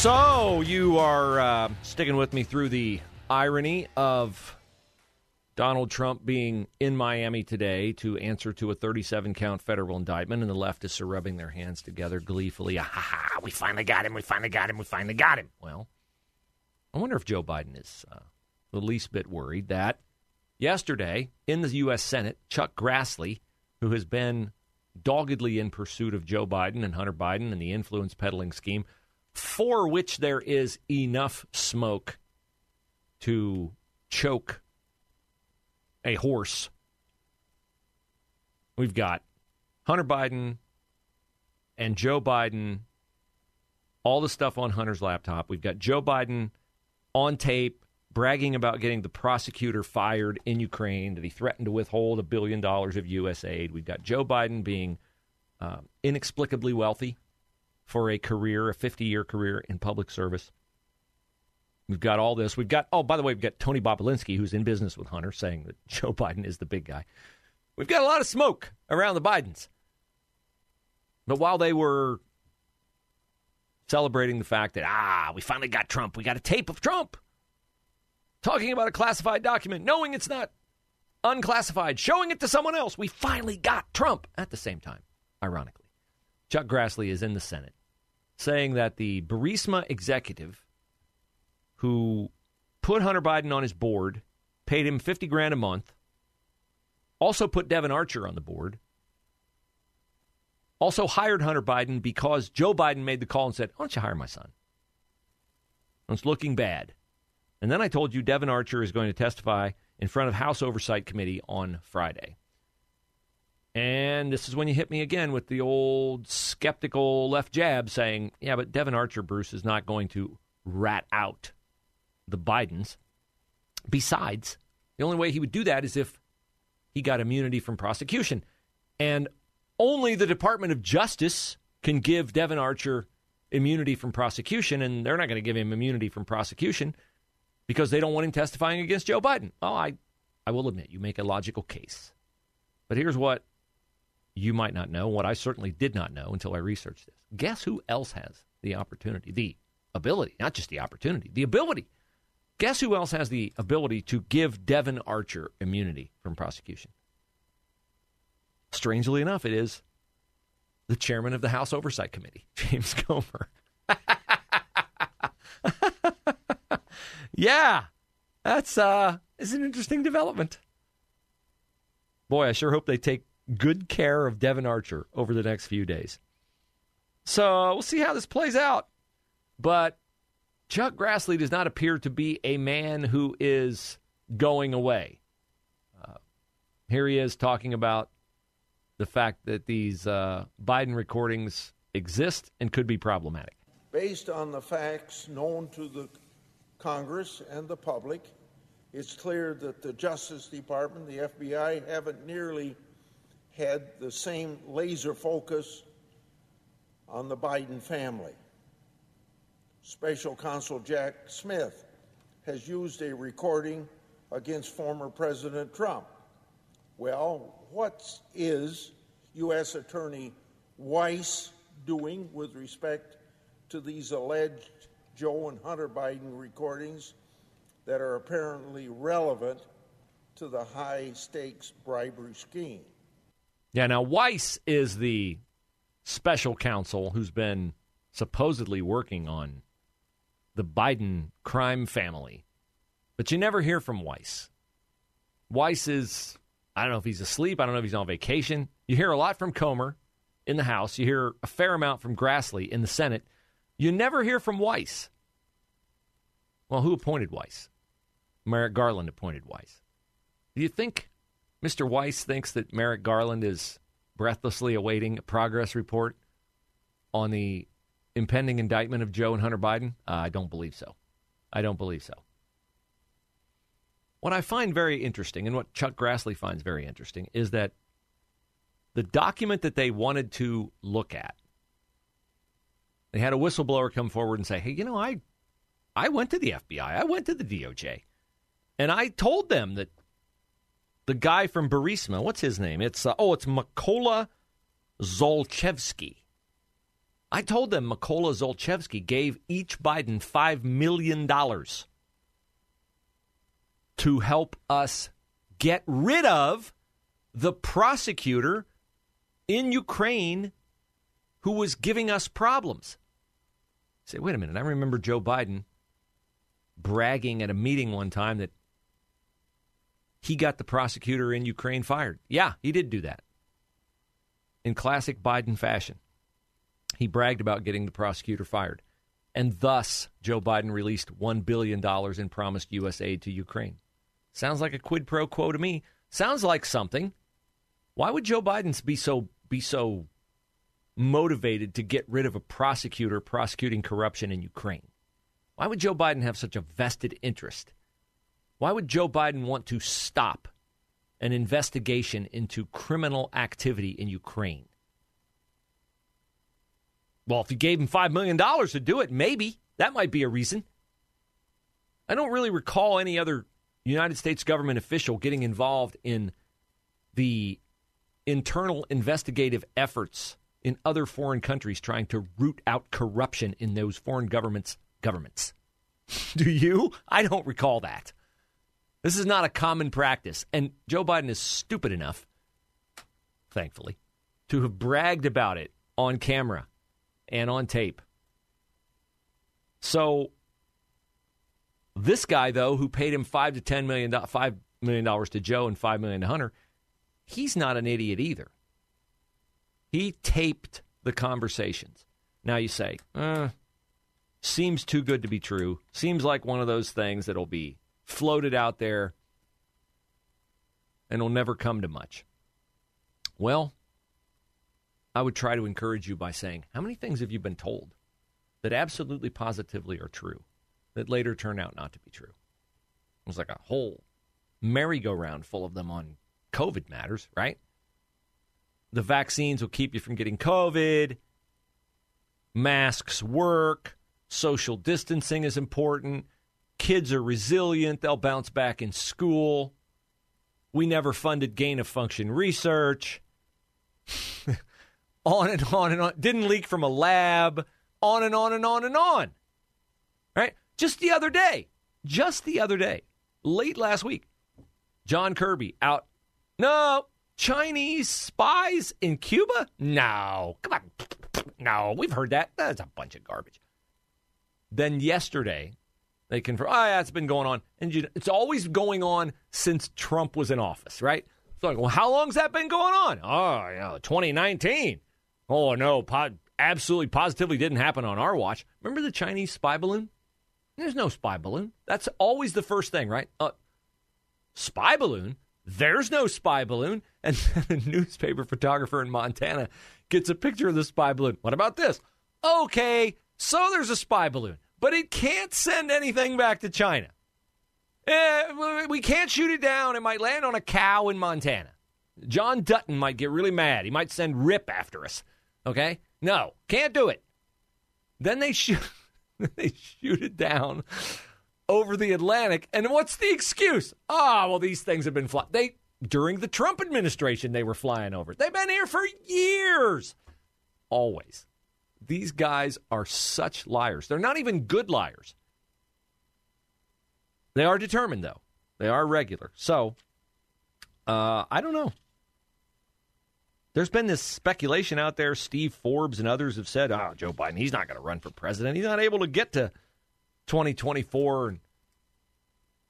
So you are uh, sticking with me through the irony of Donald Trump being in Miami today to answer to a 37 count federal indictment, and the leftists are rubbing their hands together gleefully. Ah, ha, ha, we finally got him, we finally got him, we finally got him. Well, I wonder if Joe Biden is uh, the least bit worried that yesterday in the U.S. Senate, Chuck Grassley, who has been doggedly in pursuit of Joe Biden and Hunter Biden and the influence peddling scheme, for which there is enough smoke to choke a horse. We've got Hunter Biden and Joe Biden, all the stuff on Hunter's laptop. We've got Joe Biden on tape bragging about getting the prosecutor fired in Ukraine, that he threatened to withhold a billion dollars of U.S. aid. We've got Joe Biden being uh, inexplicably wealthy for a career, a 50 year career in public service. We've got all this. We've got, oh, by the way, we've got Tony Bobulinski, who's in business with Hunter, saying that Joe Biden is the big guy. We've got a lot of smoke around the Bidens. But while they were celebrating the fact that, ah, we finally got Trump, we got a tape of Trump talking about a classified document, knowing it's not unclassified, showing it to someone else, we finally got Trump at the same time, ironically. Chuck Grassley is in the Senate saying that the Burisma executive who put Hunter Biden on his board, paid him 50 grand a month, also put Devon Archer on the board, also hired Hunter Biden because Joe Biden made the call and said, Why don't you hire my son? It's looking bad. And then I told you Devon Archer is going to testify in front of House Oversight Committee on Friday. And this is when you hit me again with the old skeptical left jab saying, yeah, but Devon Archer, Bruce, is not going to rat out the Bidens. Besides, the only way he would do that is if he got immunity from prosecution. And only the Department of Justice can give Devon Archer immunity from prosecution, and they're not going to give him immunity from prosecution because they don't want him testifying against Joe Biden. Oh, I, I will admit, you make a logical case. But here's what you might not know, what I certainly did not know until I researched this. Guess who else has the opportunity, the ability, not just the opportunity, the ability. Guess who else has the ability to give Devon Archer immunity from prosecution? Strangely enough, it is the chairman of the House Oversight Committee, James Comer. yeah, that's uh, is an interesting development. Boy, I sure hope they take good care of Devon Archer over the next few days. So we'll see how this plays out. But Chuck Grassley does not appear to be a man who is going away. Uh, here he is talking about the fact that these uh, Biden recordings exist and could be problematic. Based on the facts known to the Congress and the public, it's clear that the Justice Department, the FBI, haven't nearly had the same laser focus on the Biden family. Special Counsel Jack Smith has used a recording against former President Trump. Well, what is U.S. Attorney Weiss doing with respect to these alleged Joe and Hunter Biden recordings that are apparently relevant to the high stakes bribery scheme? Yeah, now Weiss is the special counsel who's been supposedly working on the Biden crime family. But you never hear from Weiss. Weiss is, I don't know if he's asleep. I don't know if he's on vacation. You hear a lot from Comer in the House. You hear a fair amount from Grassley in the Senate. You never hear from Weiss. Well, who appointed Weiss? Merrick Garland appointed Weiss. Do you think Mr. Weiss thinks that Merrick Garland is breathlessly awaiting a progress report on the impending indictment of Joe and Hunter Biden? Uh, I don't believe so. I don't believe so. What I find very interesting, and what Chuck Grassley finds very interesting, is that the document that they wanted to look at, they had a whistleblower come forward and say, "Hey, you know, I, I went to the FBI, I went to the DOJ, and I told them that the guy from Burisma, what's his name? It's uh, oh, it's Mykola Zlochevsky. I told them Mykola Zlochevsky gave each Biden $5 million to help us get rid of the prosecutor in Ukraine who was giving us problems. say, wait a minute, I remember Joe Biden bragging at a meeting one time that he got the prosecutor in Ukraine fired. Yeah, he did do that. In classic Biden fashion. He bragged about getting the prosecutor fired. And thus, Joe Biden released $1 billion in promised U.S. aid to Ukraine. Sounds like a quid pro quo to me. Sounds like something. Why would Joe Biden be so be so motivated to get rid of a prosecutor prosecuting corruption in Ukraine? Why would Joe Biden have such a vested interest? Why would Joe Biden want to stop an investigation into criminal activity in Ukraine? Well, if you gave him $5 million to do it, maybe that might be a reason. I don't really recall any other United States government official getting involved in the internal investigative efforts in other foreign countries trying to root out corruption in those foreign governments' governments. Do you? I don't recall that. This is not a common practice. And Joe Biden is stupid enough, thankfully, to have bragged about it on camera and on tape. So this guy, though, who paid him five to ten million, five million dollars to Joe and five million to Hunter, he's not an idiot either. He taped the conversations. Now you say, uh, seems too good to be true. Seems like one of those things that'll be floated out there and will never come to much. Well, I would try to encourage you by saying, How many things have you been told that absolutely positively are true that later turn out not to be true? It was like a whole merry-go-round full of them on COVID matters, right? The vaccines will keep you from getting COVID. Masks work. Social distancing is important. Kids are resilient. They'll bounce back in school. We never funded gain of function research. on and on and on. Didn't leak from a lab. On and on and on and on. Right? Just the other day, just the other day, late last week, John Kirby out. No, Chinese spies in Cuba? No. Come on. No, we've heard that. That's a bunch of garbage. Then yesterday, they confirm, oh, yeah, it's been going on. And you, it's always going on since Trump was in office, right? So, like, well, how long's that been going on? Oh, yeah, 2019. Oh, no, po- absolutely positively didn't happen on our watch. Remember the Chinese spy balloon? There's no spy balloon. That's always the first thing, right? Uh, spy balloon? There's no spy balloon. And a newspaper photographer in Montana gets a picture of the spy balloon. What about this? Okay, so there's a spy balloon, but it can't send anything back to China. Eh, we can't shoot it down. It might land on a cow in Montana. John Dutton might get really mad. He might send Rip after us. Okay? No, can't do it. Then they shoot they shoot it down over the Atlantic. And what's the excuse? Ah, oh, well, these things have been flying. They during the Trump administration they were flying over. They've been here for years. Always. These guys are such liars. They're not even good liars. They are determined, though. They are regular. So, uh, I don't know. There's been this speculation out there. Steve Forbes and others have said, oh, Joe Biden, he's not going to run for president. He's not able to get to 2024 and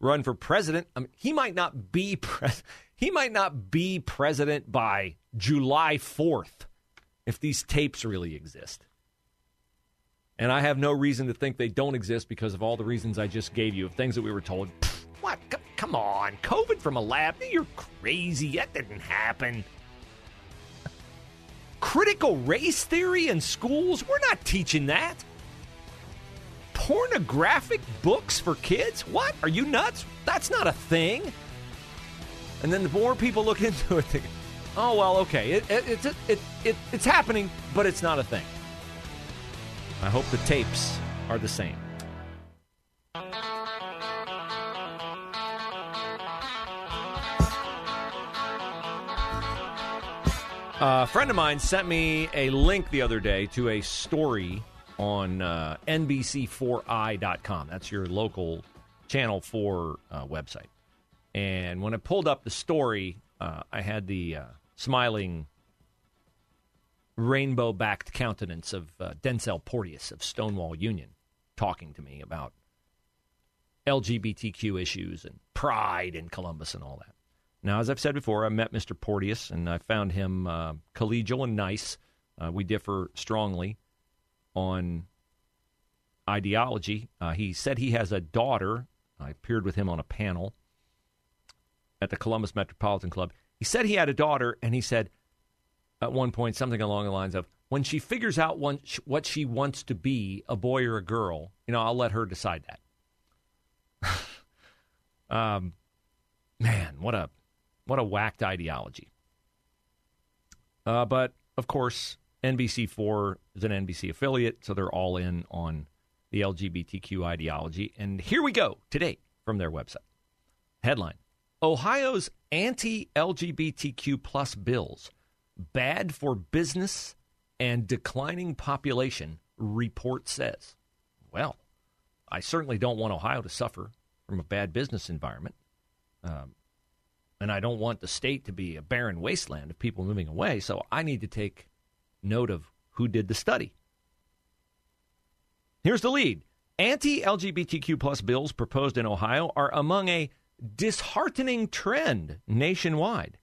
run for president. I mean, he might not be pres- he might not be president by July 4th if these tapes really exist. And I have no reason to think they don't exist because of all the reasons I just gave you of things that we were told. What? come on. COVID from a lab? You're crazy. That didn't happen. Critical race theory in schools? We're not teaching that. Pornographic books for kids? What? Are you nuts? That's not a thing. And then the more people look into it, they, oh well, okay, it, it, it, it, it, it's happening, but it's not a thing. I hope the tapes are the same. A friend of mine sent me a link the other day to a story on uh, NBC4i.com. That's your local Channel 4 uh, website. And when I pulled up the story, uh, I had the uh, smiling, rainbow backed countenance of uh, Densil Porteous of Stonewall Union talking to me about LGBTQ issues and pride in Columbus and all that. Now, as I've said before, I met Mr. Porteous and I found him uh, collegial and nice. Uh, we differ strongly on ideology. Uh, he said he has a daughter. I appeared with him on a panel at the Columbus Metropolitan Club. He said he had a daughter, and he said at one point something along the lines of, when she figures out what she wants to be, a boy or a girl, you know, I'll let her decide that. um, man, what a what a whacked ideology. Uh, but of course, NBC4 is an NBC affiliate, so they're all in on the LGBTQ ideology. And here we go today from their website. Headline Ohio's anti LGBTQ plus bills bad for business and declining population, report says. Well, I certainly don't want Ohio to suffer from a bad business environment. Um, and I don't want the state to be a barren wasteland of people moving away. So I need to take note of who did the study. Here's the lead. Anti LGBTQ plus bills proposed in Ohio are among a disheartening trend nationwide,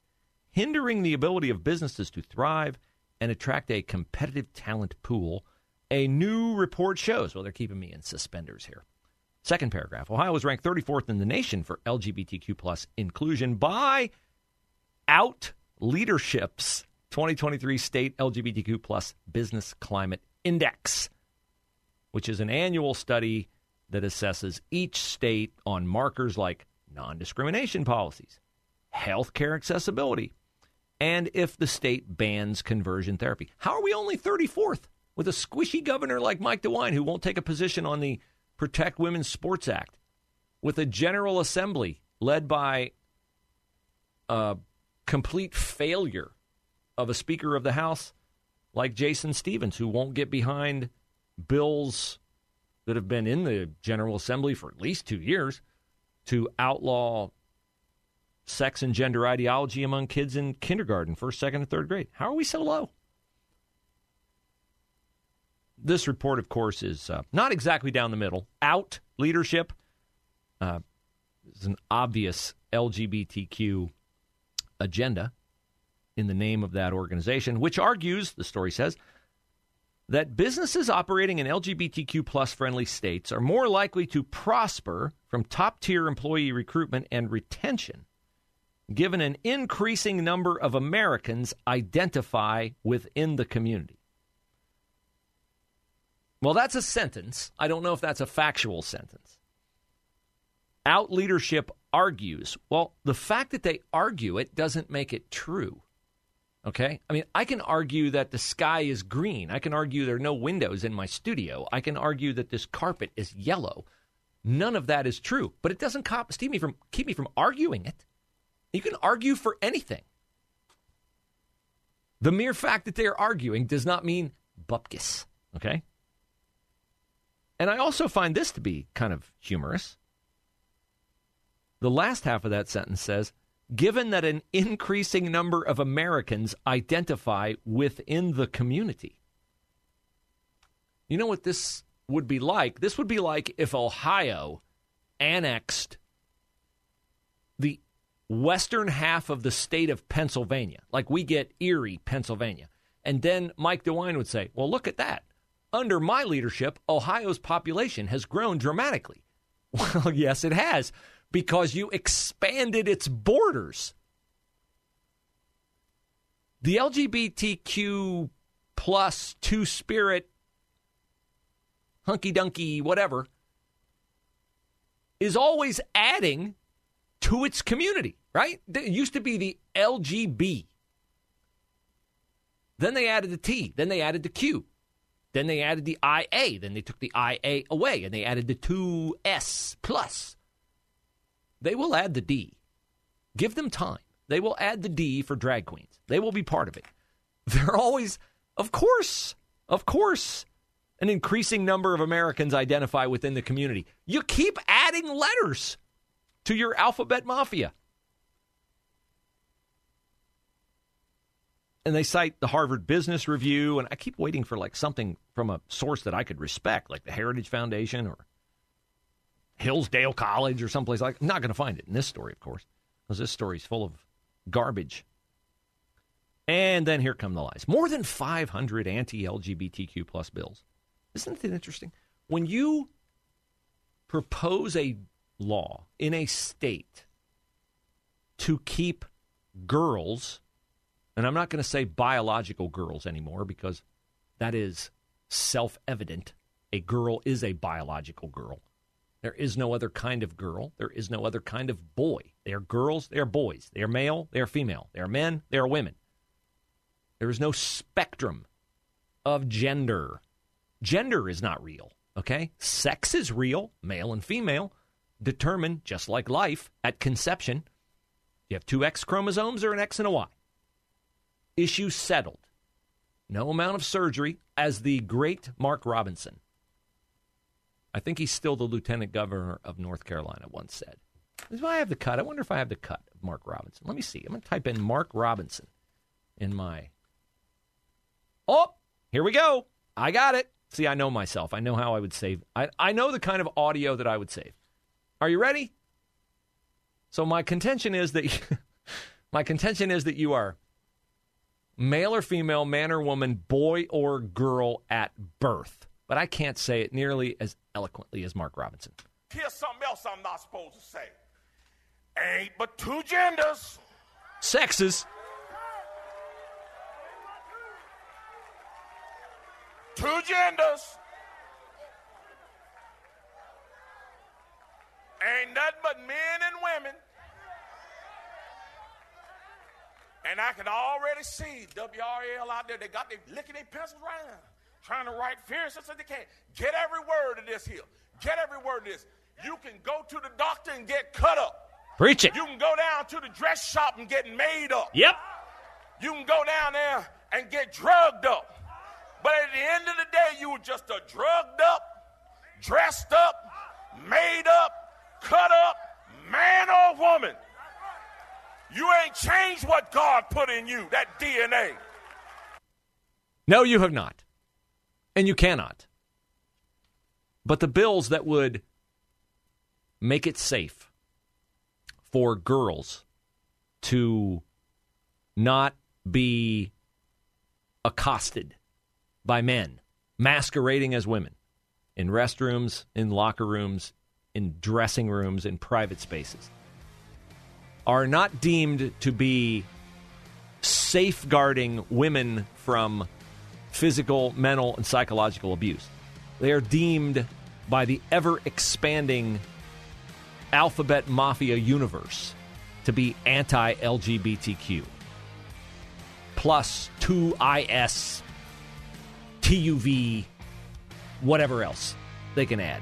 hindering the ability of businesses to thrive and attract a competitive talent pool. A new report shows. Well, they're keeping me in suspenders here. Second paragraph Ohio was ranked 34th in the nation for LGBTQ plus inclusion by Out Leadership's 2023 State LGBTQ plus Business Climate Index, which is an annual study that assesses each state on markers like non discrimination policies, healthcare accessibility, and if the state bans conversion therapy. How are we only 34th with a squishy governor like Mike DeWine who won't take a position on the Protect Women's Sports Act, with a General Assembly led by a complete failure of a Speaker of the House like Jason Stephens, who won't get behind bills that have been in the General Assembly for at least two years to outlaw sex and gender ideology among kids in kindergarten, first, second, and third grade. How are we so low? This report, of course, is uh, not exactly down the middle. Out leadership uh, is an obvious LGBTQ agenda in the name of that organization, which argues, the story says, that businesses operating in LGBTQ plus friendly states are more likely to prosper from top tier employee recruitment and retention, given an increasing number of Americans identify within the community. Well, that's a sentence. I don't know if that's a factual sentence. Out leadership argues. Well, the fact that they argue it doesn't make it true. Okay? I mean, I can argue that the sky is green. I can argue there are no windows in my studio. I can argue that this carpet is yellow. None of that is true, but it doesn't keep me from keep me from arguing it. You can argue for anything. The mere fact that they are arguing does not mean bupkis. Okay? And I also find this to be kind of humorous. The last half of that sentence says, given that an increasing number of Americans identify within the community. You know what this would be like? This would be like if Ohio annexed western half of the state of Pennsylvania, like we get Erie, Pennsylvania. And then Mike DeWine would say, well, look at that. Under my leadership, Ohio's population has grown dramatically. Well, yes, it has. because you expanded its borders. The LGBTQ plus two spirit hunky dunky whatever is always adding to its community, right? It used to be the LGB. Then they added the T. Then they added the Q. Then they added the IA. Then they took the IA away and they added the 2S plus. They will add the D. Give them time. They will add the D for drag queens. They will be part of it. They're always, of course, of course, an increasing number of Americans identify within the community. You keep adding letters to your alphabet mafia. And they cite the Harvard Business Review, and I keep waiting for like something from a source that I could respect, like the Heritage Foundation or Hillsdale College or someplace like. I'm not going to find it in this story, of course, because this story is full of garbage. And then here come the lies. More than 500 anti-LGBTQ plus bills. Isn't it interesting? When you propose a law in a state to keep girls and I'm not going to say biological girls anymore because that is self evident. A girl is a biological girl. There is no other kind of girl. There is no other kind of boy. They are girls, they are boys. They are male, they are female. They are men, they are women. There is no spectrum of gender. Gender is not real, okay? Sex is real, male and female, determined just like life at conception. You have two X chromosomes or an X and a Y issue settled. No amount of surgery, as the great Mark Robinson. I think he's still the lieutenant governor of North Carolina once said. Is why I have the cut. I wonder if I have the cut of Mark Robinson. Let me see. I'm going to type in Mark Robinson in my. Oh, here we go. I got it. See, I know myself. I know how I would save. I, I know the kind of audio that I would save. Are you ready? So my contention is that you, my contention is that you are male or female, man or woman, boy or girl at birth. But I can't say it nearly as eloquently as Mark Robinson. Here's something else I'm not supposed to say. Ain't but two genders. Sexes. Two genders. Ain't nothing but men and women. And I can already see WRAL out there. They got they licking their pencils right now, trying to write fierce as they can. Get every word of this here. Get every word of this. You can go to the doctor and get cut up. Preach it. You can go down to the dress shop and get made up. Yep. You can go down there and get drugged up. But at the end of the day, you were just a drugged up, dressed up, made up, cut up man or woman. You ain't changed what God put in you, that DNA. No, you have not. And you cannot. But the bills that would make it safe for girls to not be accosted by men masquerading as women in restrooms, in locker rooms, in dressing rooms, in private spaces are not deemed to be safeguarding women from physical, mental, and psychological abuse. They are deemed by the ever expanding alphabet mafia universe to be anti LGBTQ. Plus 2IS, TUV, whatever else they can add.